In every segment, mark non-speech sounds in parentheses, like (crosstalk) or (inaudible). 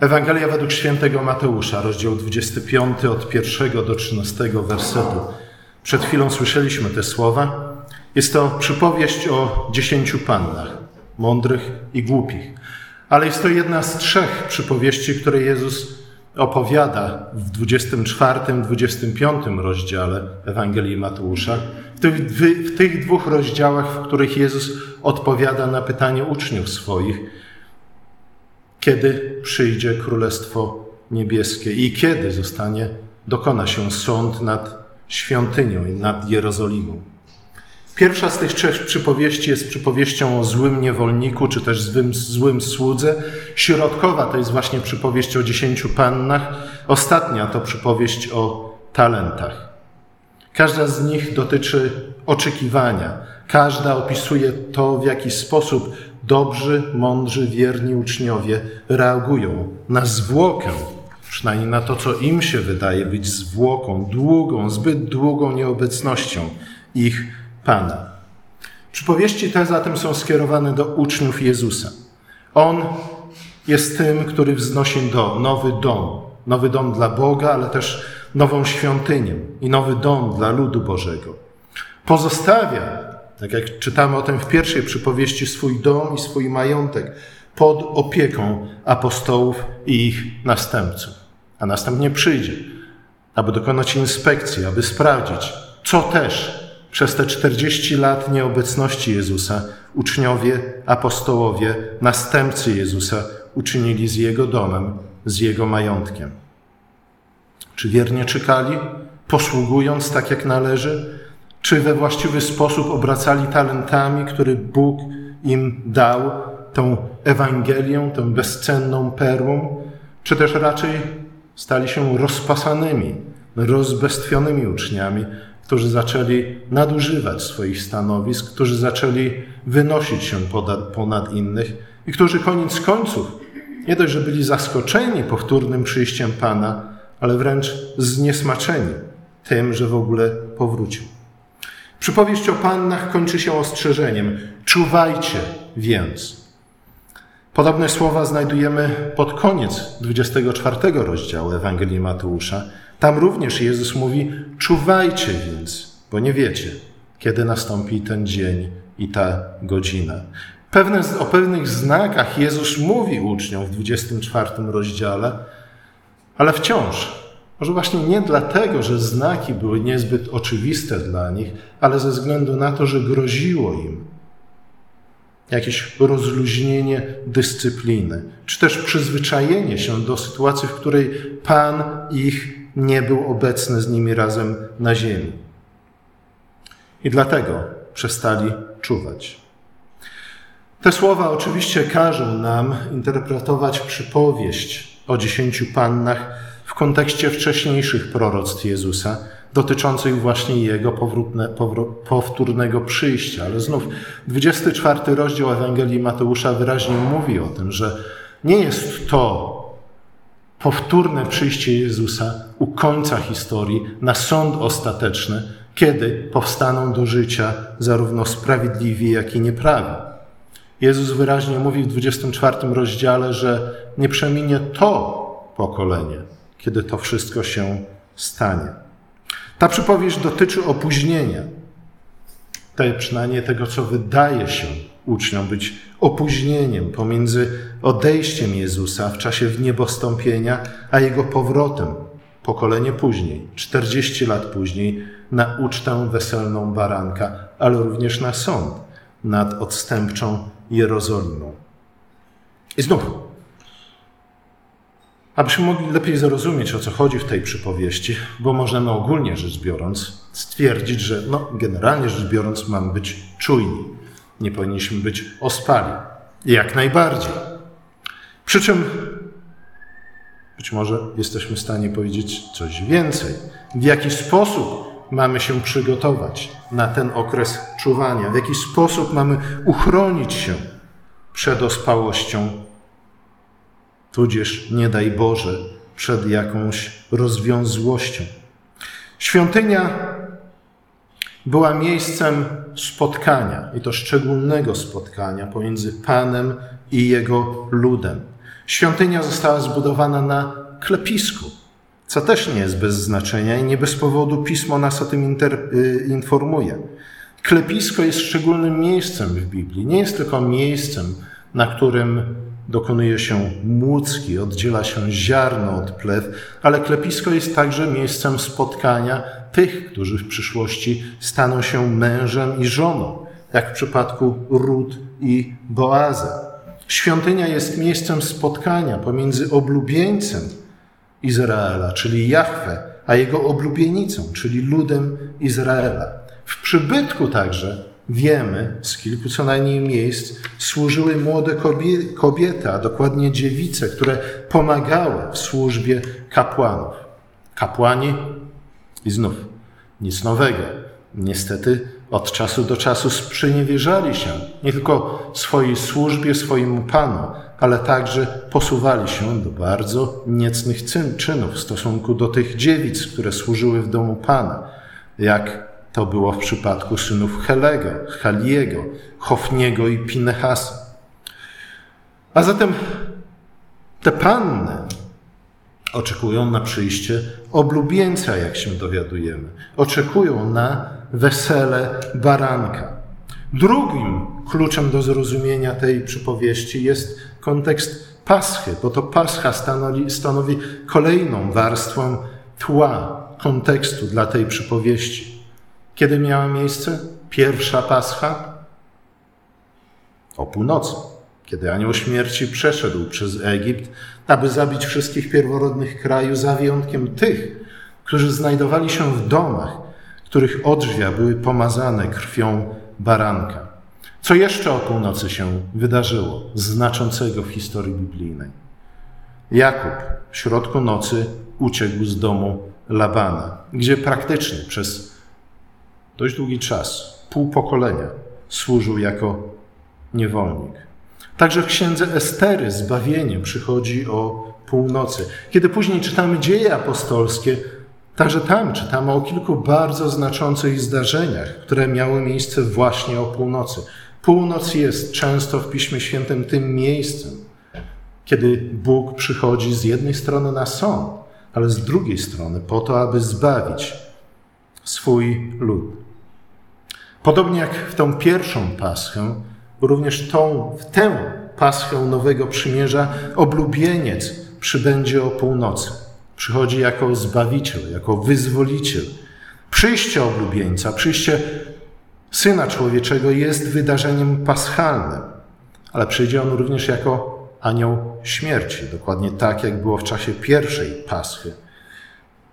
Ewangelia według świętego Mateusza, rozdział 25 od 1 do 13 wersetu. Przed chwilą słyszeliśmy te słowa. Jest to przypowieść o dziesięciu pannach, mądrych i głupich. Ale jest to jedna z trzech przypowieści, które Jezus opowiada w 24-25 rozdziale Ewangelii Mateusza. W tych, w tych dwóch rozdziałach, w których Jezus odpowiada na pytanie uczniów swoich, kiedy przyjdzie Królestwo Niebieskie i kiedy zostanie, dokona się sąd nad świątynią i nad Jerozolimą. Pierwsza z tych trzech przypowieści jest przypowieścią o złym niewolniku, czy też złym, złym słudze. Środkowa to jest właśnie przypowieść o dziesięciu pannach. Ostatnia to przypowieść o talentach. Każda z nich dotyczy oczekiwania. Każda opisuje to, w jaki sposób dobrzy, mądrzy, wierni uczniowie reagują na zwłokę, przynajmniej na to, co im się wydaje być zwłoką, długą, zbyt długą nieobecnością ich Pana. Przypowieści te zatem są skierowane do uczniów Jezusa. On jest tym, który wznosi do nowy dom, nowy dom dla Boga, ale też nową świątynię i nowy dom dla ludu Bożego. Pozostawia, tak jak czytamy o tym w pierwszej przypowieści, swój dom i swój majątek pod opieką apostołów i ich następców. A następnie przyjdzie, aby dokonać inspekcji, aby sprawdzić, co też przez te 40 lat nieobecności Jezusa uczniowie, apostołowie, następcy Jezusa uczynili z Jego domem, z Jego majątkiem. Czy wiernie czekali, posługując tak jak należy, czy we właściwy sposób obracali talentami, które Bóg im dał, tą Ewangelią, tą bezcenną perłą, czy też raczej stali się rozpasanymi, rozbestwionymi uczniami, którzy zaczęli nadużywać swoich stanowisk, którzy zaczęli wynosić się ponad, innych i którzy koniec końców nie dość, że byli zaskoczeni powtórnym przyjściem Pana, ale wręcz zniesmaczeni tym, że w ogóle powrócił. Przypowieść o pannach kończy się ostrzeżeniem: czuwajcie więc. Podobne słowa znajdujemy pod koniec 24 rozdziału Ewangelii Mateusza. Tam również Jezus mówi: czuwajcie więc, bo nie wiecie, kiedy nastąpi ten dzień i ta godzina. Pewne, o pewnych znakach Jezus mówi uczniom w 24 rozdziale, ale wciąż może właśnie nie dlatego, że znaki były niezbyt oczywiste dla nich, ale ze względu na to, że groziło im jakieś rozluźnienie dyscypliny, czy też przyzwyczajenie się do sytuacji, w której Pan ich nie był obecny z nimi razem na ziemi. I dlatego przestali czuwać. Te słowa oczywiście każą nam interpretować przypowieść o dziesięciu pannach kontekście wcześniejszych proroctw Jezusa, dotyczących właśnie Jego powrótne, powtórnego przyjścia. Ale znów 24 rozdział Ewangelii Mateusza wyraźnie mówi o tym, że nie jest to powtórne przyjście Jezusa u końca historii na sąd ostateczny, kiedy powstaną do życia zarówno sprawiedliwi, jak i nieprawi. Jezus wyraźnie mówi w 24 rozdziale, że nie przeminie to pokolenie, kiedy to wszystko się stanie. Ta przypowieść dotyczy opóźnienia, te, przynajmniej tego, co wydaje się uczniom być opóźnieniem pomiędzy odejściem Jezusa w czasie wniebostąpienia, a jego powrotem pokolenie później, 40 lat później, na ucztę weselną baranka, ale również na sąd nad odstępczą Jerozolimą. I znów Abyśmy mogli lepiej zrozumieć, o co chodzi w tej przypowieści, bo możemy ogólnie rzecz biorąc stwierdzić, że no, generalnie rzecz biorąc mamy być czujni. Nie powinniśmy być ospali. Jak najbardziej. Przy czym być może jesteśmy w stanie powiedzieć coś więcej. W jaki sposób mamy się przygotować na ten okres czuwania? W jaki sposób mamy uchronić się przed ospałością tudzież nie daj Boże przed jakąś rozwiązłością. Świątynia była miejscem spotkania, i to szczególnego spotkania pomiędzy Panem i Jego ludem. Świątynia została zbudowana na klepisku, co też nie jest bez znaczenia i nie bez powodu pismo nas o tym y, informuje. Klepisko jest szczególnym miejscem w Biblii. Nie jest tylko miejscem, na którym dokonuje się młódzki, oddziela się ziarno od plew, ale klepisko jest także miejscem spotkania tych, którzy w przyszłości staną się mężem i żoną, jak w przypadku Rut i Boaza. Świątynia jest miejscem spotkania pomiędzy oblubieńcem Izraela, czyli Jahwe, a jego oblubienicą, czyli ludem Izraela. W przybytku także wiemy z kilku co najmniej miejsc służyły młode kobiety, a dokładnie dziewice, które pomagały w służbie kapłanów. Kapłani i znów nic nowego. Niestety od czasu do czasu sprzeniewierzali się nie tylko swojej służbie, swojemu Panu, ale także posuwali się do bardzo niecnych czynów w stosunku do tych dziewic, które służyły w domu Pana, jak to było w przypadku synów Helego, Haliego, Hofniego i Pinehasa. A zatem te panny oczekują na przyjście oblubieńca, jak się dowiadujemy. Oczekują na wesele baranka. Drugim kluczem do zrozumienia tej przypowieści jest kontekst Paschy, bo to Pascha stanowi, stanowi kolejną warstwę tła, kontekstu dla tej przypowieści. Kiedy miała miejsce pierwsza Pascha? O północy, kiedy anioł śmierci przeszedł przez Egipt, aby zabić wszystkich pierworodnych kraju, za wyjątkiem tych, którzy znajdowali się w domach, których odrzwia były pomazane krwią baranka. Co jeszcze o północy się wydarzyło, znaczącego w historii biblijnej? Jakub w środku nocy uciekł z domu Labana, gdzie praktycznie przez dość długi czas, pół pokolenia, służył jako niewolnik. Także w księdze Estery zbawienie przychodzi o północy. Kiedy później czytamy dzieje apostolskie, Także tam czytamy o kilku bardzo znaczących zdarzeniach, które miały miejsce właśnie o północy. Północ jest często w Piśmie Świętym tym miejscem, kiedy Bóg przychodzi z jednej strony na sąd, ale z drugiej strony po to, aby zbawić swój lud. Podobnie jak w tą pierwszą paschę, również tą, w tę paschę Nowego Przymierza oblubieniec przybędzie o północy. Przychodzi jako zbawiciel, jako wyzwoliciel. Przyjście oblubieńca, przyjście Syna Człowieczego jest wydarzeniem paschalnym, ale przyjdzie on również jako anioł śmierci, dokładnie tak, jak było w czasie pierwszej paschy.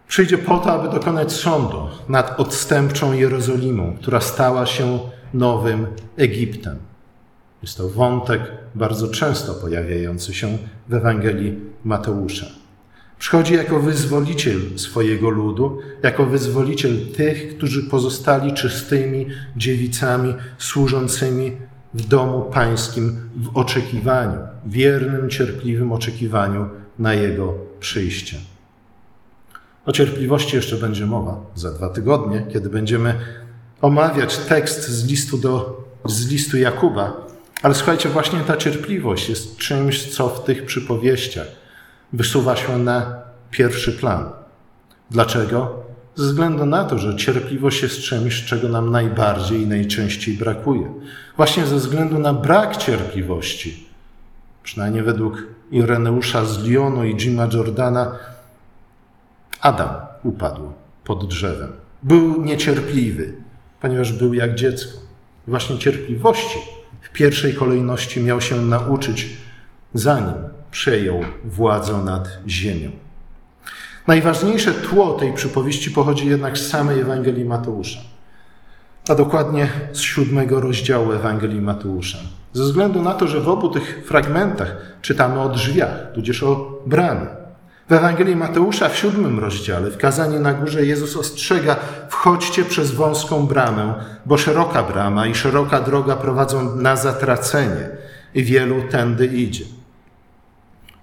Przyjdzie po to, aby dokonać sądu nad odstępczą Jerozolimą, która stała się nowym Egiptem. Jest to wątek bardzo często pojawiający się w Ewangelii Mateusza. Przychodzi jako wyzwoliciel swojego ludu, jako wyzwoliciel tych, którzy pozostali czystymi dziewicami służącymi w domu pańskim w oczekiwaniu, wiernym, cierpliwym oczekiwaniu na jego przyjście. O cierpliwości jeszcze będzie mowa za dwa tygodnie, kiedy będziemy omawiać tekst z listu, do, z listu Jakuba. Ale słuchajcie, właśnie ta cierpliwość jest czymś, co w tych przypowieściach wysuwa się na pierwszy plan. Dlaczego? Ze względu na to, że cierpliwość jest czymś, czego nam najbardziej i najczęściej brakuje. Właśnie ze względu na brak cierpliwości, przynajmniej według Ireneusza z Lyonu i Jima Jordana, Adam upadł pod drzewem. Był niecierpliwy, ponieważ był jak dziecko. Właśnie cierpliwości w pierwszej kolejności miał się nauczyć, zanim przejął władzę nad ziemią. Najważniejsze tło tej przypowieści pochodzi jednak z samej Ewangelii Mateusza, a dokładnie z siódmego rozdziału Ewangelii Mateusza. Ze względu na to, że w obu tych fragmentach czytamy o drzwiach, tudzież o bramie. W Ewangelii Mateusza w siódmym rozdziale, w kazaniu na górze, Jezus ostrzega: Wchodźcie przez wąską bramę, bo szeroka brama i szeroka droga prowadzą na zatracenie, i wielu tędy idzie.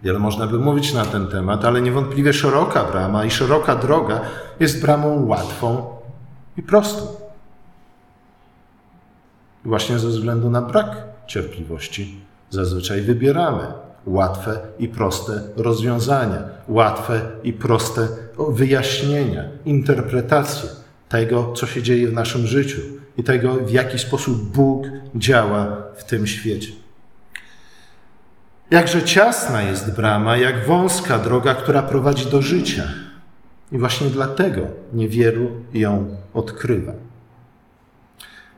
Wiele można by mówić na ten temat, ale niewątpliwie szeroka brama i szeroka droga jest bramą łatwą i prostą. Właśnie ze względu na brak cierpliwości zazwyczaj wybieramy łatwe i proste rozwiązania, łatwe i proste wyjaśnienia, interpretacje tego, co się dzieje w naszym życiu i tego, w jaki sposób Bóg działa w tym świecie. Jakże ciasna jest brama, jak wąska droga, która prowadzi do życia. I właśnie dlatego niewielu ją odkrywa.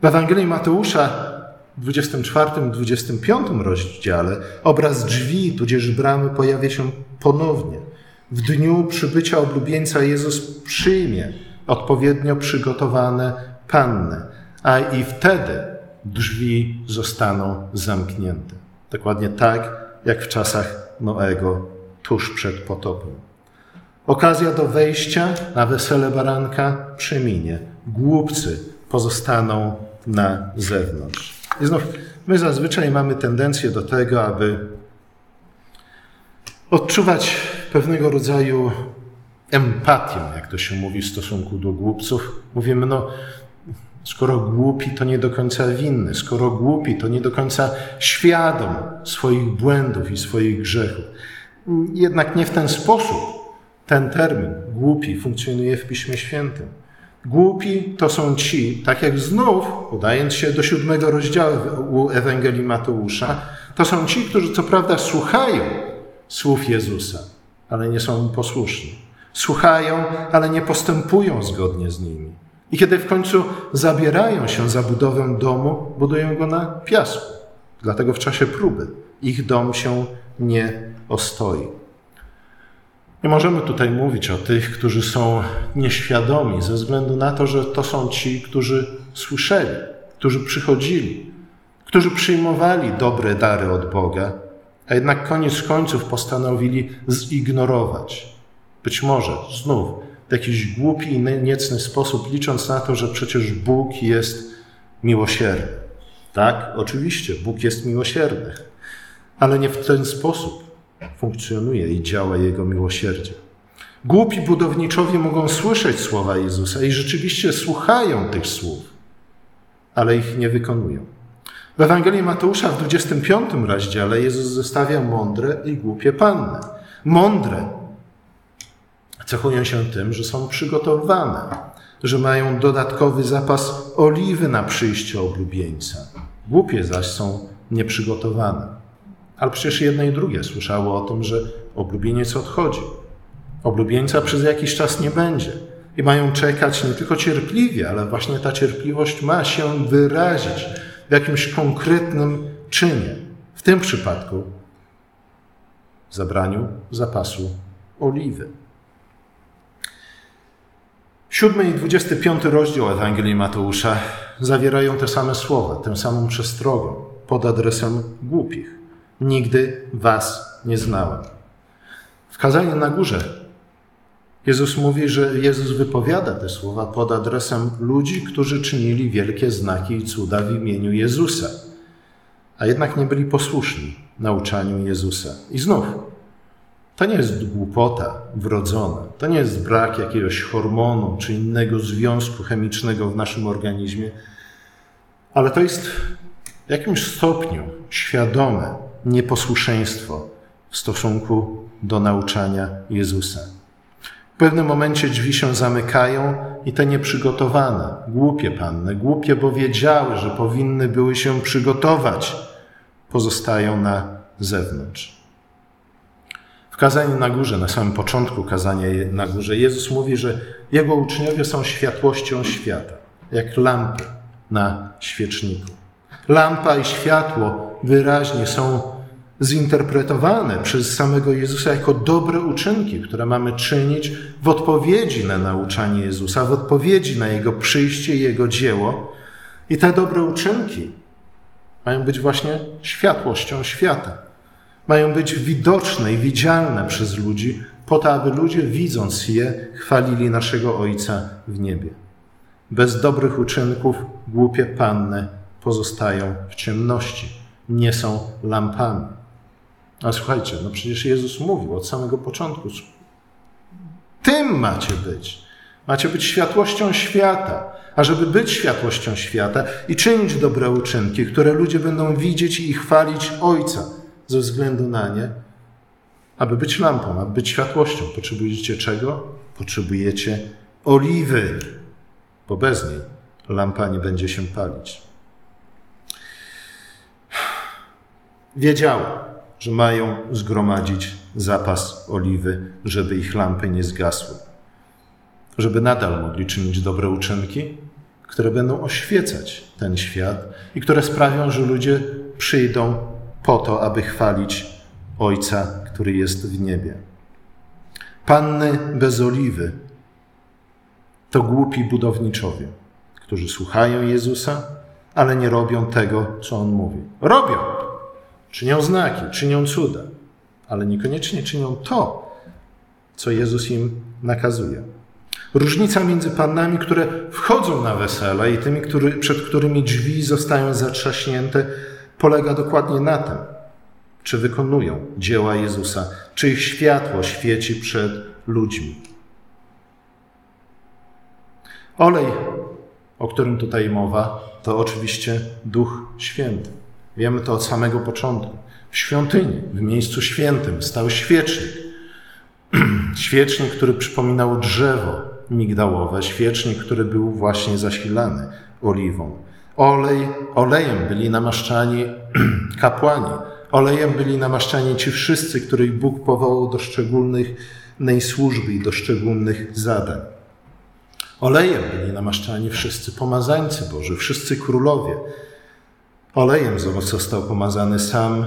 W Ewangelii Mateusza 24-25 rozdziale obraz drzwi, tudzież bramy pojawia się ponownie. W dniu przybycia oblubieńca Jezus przyjmie odpowiednio przygotowane panny, a i wtedy drzwi zostaną zamknięte. Dokładnie tak, jak w czasach Noego, tuż przed potopem. Okazja do wejścia na wesele baranka przeminie. Głupcy pozostaną na zewnątrz. I znów, my zazwyczaj mamy tendencję do tego, aby odczuwać pewnego rodzaju empatię, jak to się mówi w stosunku do głupców. Mówimy, no, skoro głupi, to nie do końca winny, skoro głupi, to nie do końca świadom swoich błędów i swoich grzechów. Jednak nie w ten sposób ten termin głupi funkcjonuje w Piśmie Świętym. Głupi to są ci, tak jak znów, udając się do siódmego rozdziału Ewangelii Mateusza, to są ci, którzy co prawda słuchają słów Jezusa, ale nie są mu posłuszni. Słuchają, ale nie postępują zgodnie z nimi. I kiedy w końcu zabierają się za budowę domu, budują go na piasku. Dlatego w czasie próby ich dom się nie ostoi. Nie możemy tutaj mówić o tych, którzy są nieświadomi, ze względu na to, że to są ci, którzy słyszeli, którzy przychodzili, którzy przyjmowali dobre dary od Boga, a jednak koniec końców postanowili zignorować. Być może znów w jakiś głupi i niecny sposób, licząc na to, że przecież Bóg jest miłosierny. Tak, oczywiście, Bóg jest miłosierny, ale nie w ten sposób funkcjonuje i działa Jego miłosierdzie. Głupi budowniczowie mogą słyszeć słowa Jezusa i rzeczywiście słuchają tych słów, ale ich nie wykonują. W Ewangelii Mateusza w 25 rozdziale Jezus zestawia mądre i głupie panny. Mądre cechują się tym, że są przygotowane, że mają dodatkowy zapas oliwy na przyjście oblubieńca. Głupie zaś są nieprzygotowane. Ale przecież jedne i drugie słyszało o tym, że oblubieniec odchodzi. Oblubieńca przez jakiś czas nie będzie. I mają czekać nie tylko cierpliwie, ale właśnie ta cierpliwość ma się wyrazić w jakimś konkretnym czynie. W tym przypadku zabraniu zapasu oliwy. Siódmy i dwudziesty piąty rozdział Ewangelii Mateusza zawierają te same słowa, tę samą przestrogę pod adresem głupich. Nigdy was nie znałem. W kazaniu na górze Jezus mówi, że Jezus wypowiada te słowa pod adresem ludzi, którzy czynili wielkie znaki i cuda w imieniu Jezusa, a jednak nie byli posłuszni nauczaniu Jezusa. I znów, to nie jest głupota wrodzona, to nie jest brak jakiegoś hormonu czy innego związku chemicznego w naszym organizmie, ale to jest w jakimś stopniu świadome nieposłuszeństwo w stosunku do nauczania Jezusa. W pewnym momencie drzwi się zamykają i te nieprzygotowane, głupie panny, głupie, bo wiedziały, że powinny były się przygotować, pozostają na zewnątrz. W kazaniu na górze, na samym początku kazania na górze, Jezus mówi, że Jego uczniowie są światłością świata, jak lampy na świeczniku. Lampa i światło wyraźnie są zinterpretowane przez samego Jezusa jako dobre uczynki, które mamy czynić w odpowiedzi na nauczanie Jezusa, w odpowiedzi na Jego przyjście Jego dzieło. I te dobre uczynki mają być właśnie światłością świata. Mają być widoczne i widzialne przez ludzi, po to, aby ludzie, widząc je, chwalili naszego Ojca w niebie. Bez dobrych uczynków głupie panny pozostają w ciemności, nie są lampami. A słuchajcie, no przecież Jezus mówił od samego początku: Tym macie być. Macie być światłością świata. A żeby być światłością świata i czynić dobre uczynki, które ludzie będą widzieć i chwalić Ojca, ze względu na nie, aby być lampą, aby być światłością. Potrzebujecie czego? Potrzebujecie oliwy, bo bez niej lampa nie będzie się palić. Wiedziała, że mają zgromadzić zapas oliwy, żeby ich lampy nie zgasły, żeby nadal mogli czynić dobre uczynki, które będą oświecać ten świat i które sprawią, że ludzie przyjdą po to, aby chwalić Ojca, który jest w niebie. Panny bez oliwy to głupi budowniczowie, którzy słuchają Jezusa, ale nie robią tego, co On mówi. Robią, czynią znaki, czynią cuda, ale niekoniecznie czynią to, co Jezus im nakazuje. Różnica między pannami, które wchodzą na wesele i tymi, który, przed którymi drzwi zostają zatrzaśnięte, polega dokładnie na tym, czy wykonują dzieła Jezusa, czy ich światło świeci przed ludźmi. Olej, o którym tutaj mowa, to oczywiście Duch Święty. Wiemy to od samego początku. W świątyni, w miejscu świętym stał świecznik. (clears throat) świecznik, który przypominał drzewo migdałowe, świecznik, który był właśnie zasilany oliwą. Olej, olejem byli namaszczani (clears throat) kapłani. Olejem byli namaszczani ci wszyscy, których Bóg powołał do szczególnej służby i do szczególnych zadań. Olejem byli namaszczani wszyscy pomazańcy Boży, wszyscy królowie. Olejem został pomazany sam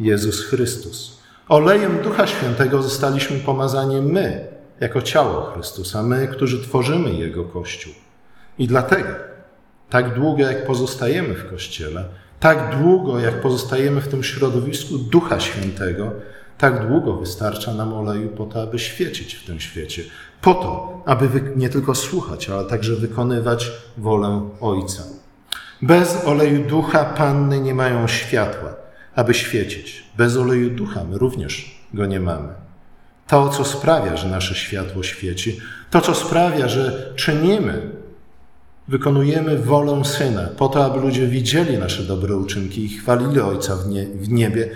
Jezus Chrystus. Olejem Ducha Świętego zostaliśmy pomazani my, jako ciało Chrystusa, my, którzy tworzymy Jego Kościół. I dlatego, tak długo jak pozostajemy w Kościele, tak długo jak pozostajemy w tym środowisku Ducha Świętego, tak długo wystarcza nam oleju po to, aby świecić w tym świecie. Po to, aby nie tylko słuchać, ale także wykonywać wolę Ojca. Bez oleju ducha panny nie mają światła, aby świecić. Bez oleju ducha my również go nie mamy. To, co sprawia, że nasze światło świeci, to, co sprawia, że czynimy, wykonujemy wolę Syna, po to, aby ludzie widzieli nasze dobre uczynki i chwalili Ojca w, nie, w niebie,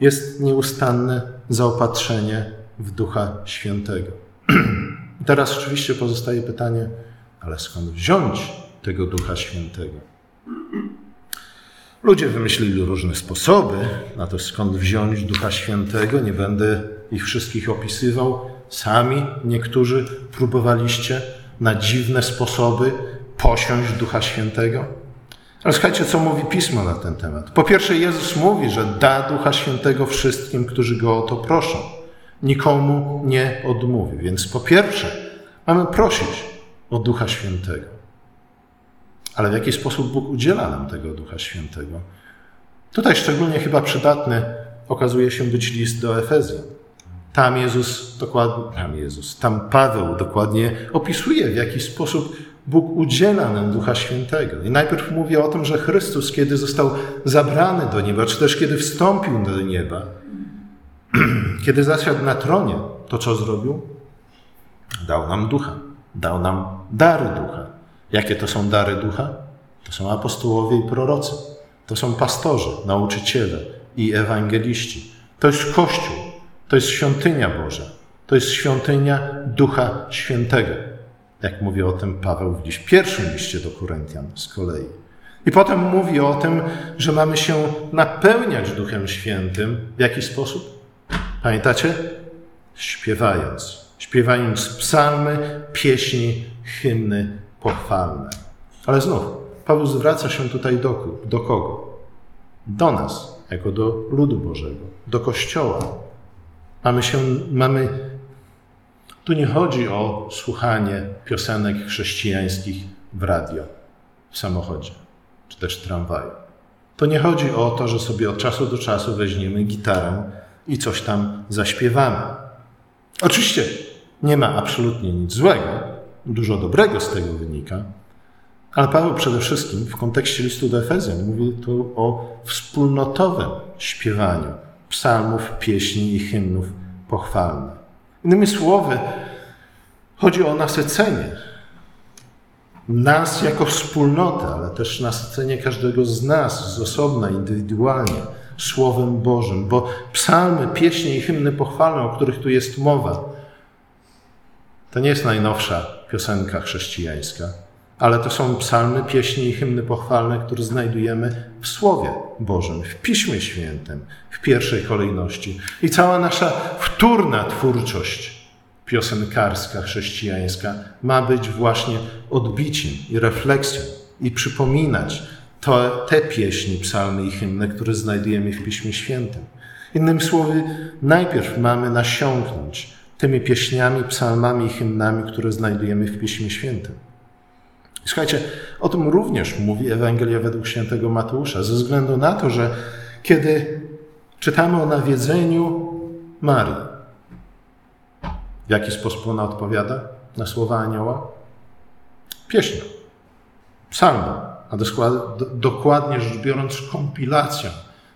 jest nieustanne zaopatrzenie w Ducha Świętego. (clears throat) Teraz oczywiście pozostaje pytanie, ale skąd wziąć tego Ducha Świętego? Ludzie wymyślili różne sposoby na to, skąd wziąć Ducha Świętego. Nie będę ich wszystkich opisywał. Sami niektórzy próbowaliście na dziwne sposoby posiąść Ducha Świętego. Ale słuchajcie, co mówi Pismo na ten temat. Po pierwsze, Jezus mówi, że da Ducha Świętego wszystkim, którzy Go o to proszą. Nikomu nie odmówi. Więc po pierwsze, mamy prosić o Ducha Świętego. Ale w jaki sposób Bóg udziela nam tego Ducha Świętego? Tutaj szczególnie chyba przydatny okazuje się być list do Efezjan. Tam Jezus dokładnie, tam Jezus, tam Paweł dokładnie opisuje, w jaki sposób Bóg udziela nam Ducha Świętego. I najpierw mówi o tym, że Chrystus, kiedy został zabrany do nieba, czy też kiedy wstąpił do nieba, (clears throat) kiedy zasiadł na tronie, to co zrobił? Dał nam ducha, dał nam dary ducha. Jakie to są dary ducha? To są apostołowie i prorocy, to są pastorzy, nauczyciele i ewangeliści. To jest Kościół, to jest świątynia Boża, to jest świątynia Ducha Świętego jak mówi o tym Paweł w pierwszym liście do Koryntian z kolei. I potem mówi o tym, że mamy się napełniać Duchem Świętym. W jaki sposób? Pamiętacie? Śpiewając. Śpiewając psalmy, pieśni, hymny pochwalne. Ale znów, Paweł zwraca się tutaj do, do kogo? Do nas, jako do ludu Bożego, do Kościoła. Mamy, się, mamy tu nie chodzi o słuchanie piosenek chrześcijańskich w radio, w samochodzie, czy też w tramwaju. To nie chodzi o to, że sobie od czasu do czasu weźmiemy gitarę i coś tam zaśpiewamy. Oczywiście nie ma absolutnie nic złego, dużo dobrego z tego wynika, ale Paweł przede wszystkim w kontekście listu do Efezjan mówi tu o wspólnotowym śpiewaniu psalmów, pieśni i hymnów pochwalnych. Innymi słowy, chodzi o nasycenie nas jako wspólnotę, ale też nasycenie każdego z nas z osobna, indywidualnie, Słowem Bożym, bo psalmy, pieśnie i hymny pochwalne, o których tu jest mowa, to nie jest najnowsza piosenka chrześcijańska, ale to są psalmy, pieśni i hymny pochwalne, które znajdujemy w Słowie Bożym, w Piśmie Świętym, w pierwszej kolejności. I cała nasza wtórna twórczość piosenkarska, chrześcijańska ma być właśnie odbiciem i refleksją i przypominać to, te pieśni, psalmy i hymny, które znajdujemy w Piśmie Świętym. Innymi słowy, najpierw mamy nasiąknąć tymi pieśniami, psalmami i hymnami, które znajdujemy w Piśmie Świętym. Słuchajcie, o tym również mówi Ewangelia według świętego Mateusza, ze względu na to, że kiedy czytamy o nawiedzeniu Marii, w jaki sposób ona odpowiada na słowa anioła? Pieśnią, psalmem, a dokładnie rzecz biorąc kompilacją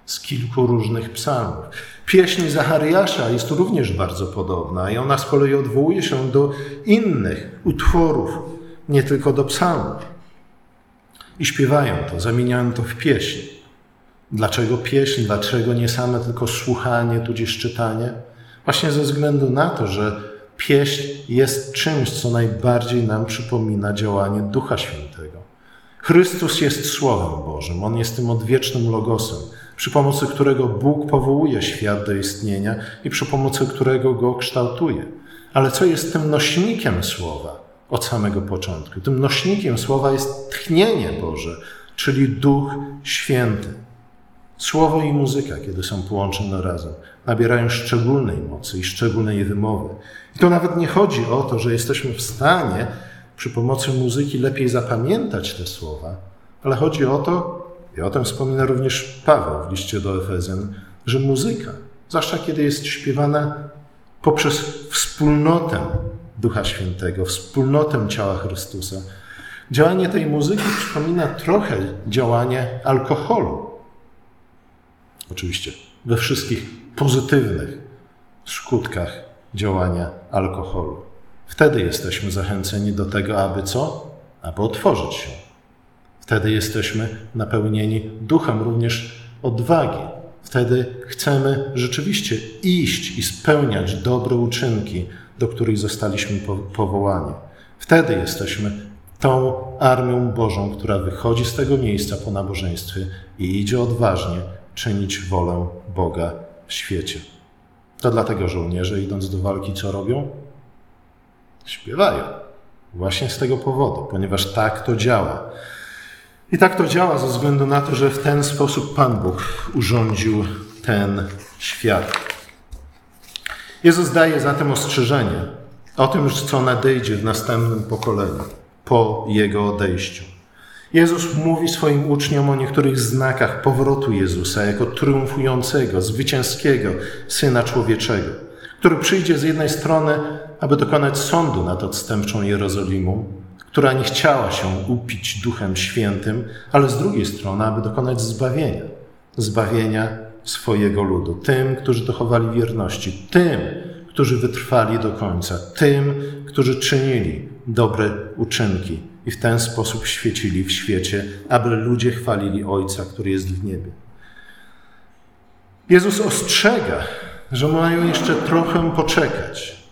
z kilku różnych psalmów. Pieśń Zachariasza jest tu również bardzo podobna i ona z kolei odwołuje się do innych utworów, nie tylko do psalmów. I śpiewają to, zamieniają to w pieśń. Dlaczego pieśń? Dlaczego nie same tylko słuchanie, tudzież czytanie? Właśnie ze względu na to, że pieśń jest czymś, co najbardziej nam przypomina działanie Ducha Świętego. Chrystus jest Słowem Bożym, On jest tym odwiecznym Logosem, przy pomocy którego Bóg powołuje świat do istnienia i przy pomocy którego go kształtuje. Ale co jest tym nośnikiem Słowa od samego początku? Tym nośnikiem Słowa jest tchnienie Boże, czyli Duch Święty. Słowo i muzyka, kiedy są połączone razem, nabierają szczególnej mocy i szczególnej wymowy. I to nawet nie chodzi o to, że jesteśmy w stanie przy pomocy muzyki lepiej zapamiętać te słowa, ale chodzi o to, i o tym wspomina również Paweł w liście do Efezjan, że muzyka, zwłaszcza kiedy jest śpiewana poprzez wspólnotę Ducha Świętego, wspólnotę ciała Chrystusa, działanie tej muzyki przypomina trochę działanie alkoholu. Oczywiście we wszystkich pozytywnych skutkach działania alkoholu. Wtedy jesteśmy zachęceni do tego, aby co? Aby otworzyć się. Wtedy jesteśmy napełnieni duchem również odwagi. Wtedy chcemy rzeczywiście iść i spełniać dobre uczynki, do których zostaliśmy powołani. Wtedy jesteśmy tą armią Bożą, która wychodzi z tego miejsca po nabożeństwie i idzie odważnie czynić wolę Boga w świecie. To dlatego żołnierze, idąc do walki, co robią? Śpiewają. Właśnie z tego powodu, ponieważ tak to działa. I tak to działa ze względu na to, że w ten sposób Pan Bóg urządził ten świat. Jezus daje zatem ostrzeżenie o tym, co nadejdzie w następnym pokoleniu po Jego odejściu. Jezus mówi swoim uczniom o niektórych znakach powrotu Jezusa jako triumfującego, zwycięskiego Syna Człowieczego, który przyjdzie z jednej strony, aby dokonać sądu nad odstępczą Jerozolimą, która nie chciała się upić Duchem Świętym, ale z drugiej strony, aby dokonać zbawienia, zbawienia swojego ludu, tym, którzy dochowali wierności, tym, którzy wytrwali do końca, tym, którzy czynili dobre uczynki i w ten sposób świecili w świecie, aby ludzie chwalili Ojca, który jest w niebie. Jezus ostrzega, że mają jeszcze trochę poczekać.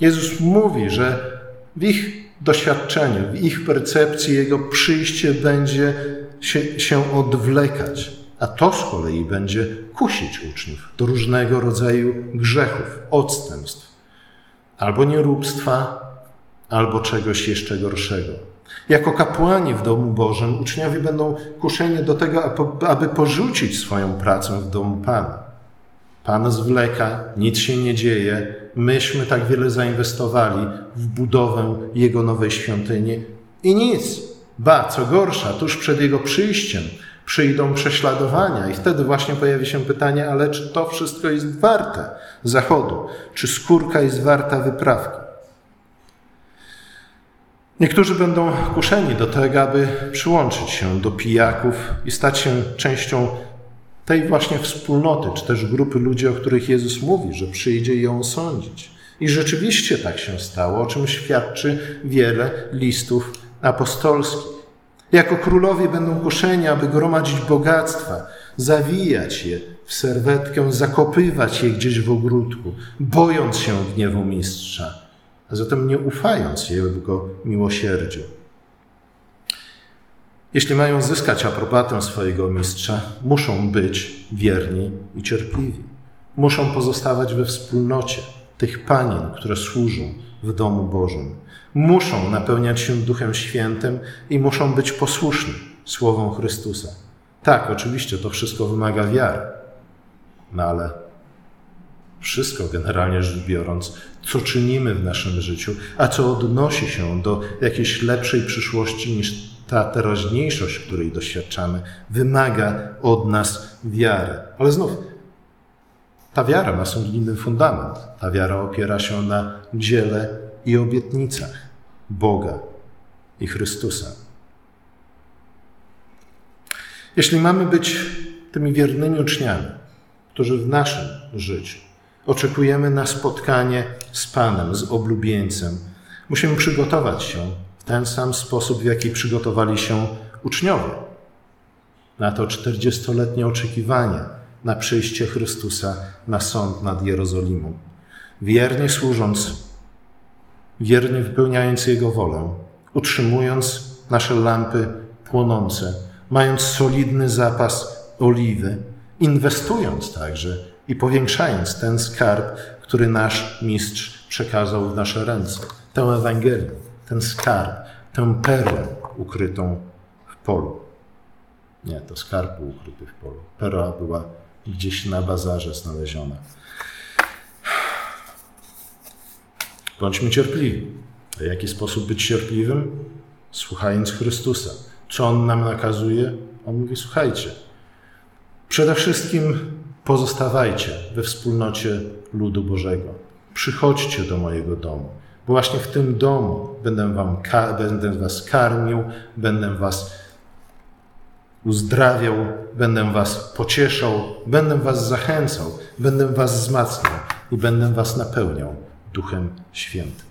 Jezus mówi, że w ich doświadczeniu, w ich percepcji Jego przyjście będzie się, się odwlekać, a to z kolei będzie kusić uczniów do różnego rodzaju grzechów, odstępstw, albo nieróbstwa, albo czegoś jeszcze gorszego. Jako kapłani w domu Bożym uczniowie będą kuszeni do tego, aby porzucić swoją pracę w domu Pana. Pan zwleka, nic się nie dzieje. Myśmy tak wiele zainwestowali w budowę Jego nowej świątyni i nic. Ba, co gorsza, tuż przed Jego przyjściem przyjdą prześladowania i wtedy właśnie pojawi się pytanie, ale czy to wszystko jest warte zachodu? Czy skórka jest warta wyprawki? Niektórzy będą kuszeni do tego, aby przyłączyć się do pijaków i stać się częścią tej właśnie wspólnoty, czy też grupy ludzi, o których Jezus mówi, że przyjdzie ją sądzić. I rzeczywiście tak się stało, o czym świadczy wiele listów apostolskich. Jako królowie będą kuszeni, aby gromadzić bogactwa, zawijać je w serwetkę, zakopywać je gdzieś w ogródku, bojąc się gniewu mistrza, a zatem nie ufając jego miłosierdziu. Jeśli mają zyskać aprobatę swojego mistrza, muszą być wierni i cierpliwi. Muszą pozostawać we wspólnocie tych panien, które służą w domu Bożym. Muszą napełniać się Duchem Świętym i muszą być posłuszni słowom Chrystusa. Tak, oczywiście to wszystko wymaga wiary, no ale wszystko generalnie rzecz biorąc, co czynimy w naszym życiu, a co odnosi się do jakiejś lepszej przyszłości niż ta teraźniejszość, której doświadczamy, wymaga od nas wiary. Ale znów, ta wiara ma solidny fundament. Ta wiara opiera się na dziele i obietnicach Boga i Chrystusa. Jeśli mamy być tymi wiernymi uczniami, którzy w naszym życiu oczekujemy na spotkanie z Panem, z oblubieńcem, musimy przygotować się ten sam sposób, w jaki przygotowali się uczniowie na to czterdziestoletnie oczekiwanie na przyjście Chrystusa na sąd nad Jerozolimą. Wiernie służąc, wiernie wypełniając Jego wolę, utrzymując nasze lampy płonące, mając solidny zapas oliwy, inwestując także i powiększając ten skarb, który nasz mistrz przekazał w nasze ręce, tę Ewangelię, ten skarb, tę perłę ukrytą w polu. Nie, to skarb był ukryty w polu. Perła była gdzieś na bazarze znaleziona. Bądźmy cierpliwi. W jaki sposób być cierpliwym? Słuchając Chrystusa. Co On nam nakazuje? On mówi, słuchajcie, przede wszystkim pozostawajcie we wspólnocie ludu Bożego. Przychodźcie do mojego domu, właśnie w tym domu będę, wam, będę was karmił, będę was uzdrawiał, będę was pocieszał, będę was zachęcał, będę was wzmacniał i będę was napełniał Duchem Świętym.